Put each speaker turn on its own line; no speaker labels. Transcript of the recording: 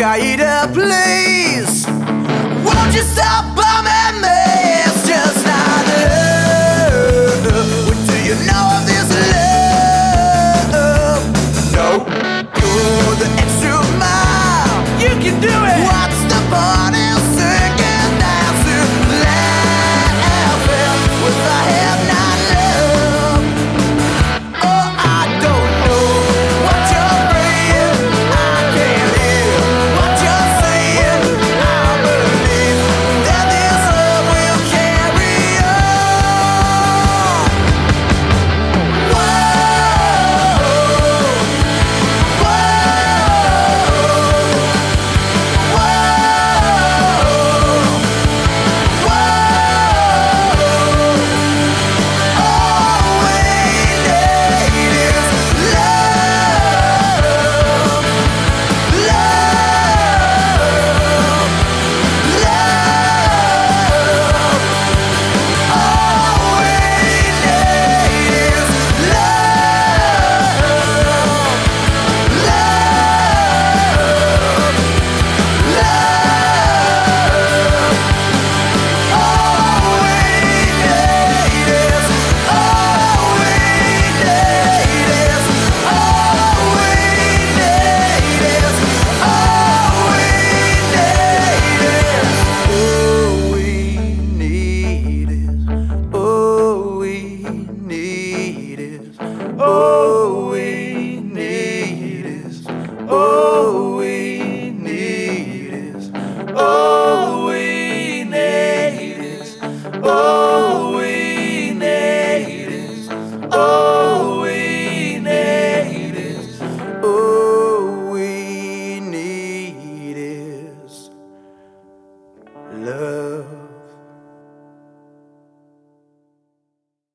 Al Qaeda, please. Won't you stop?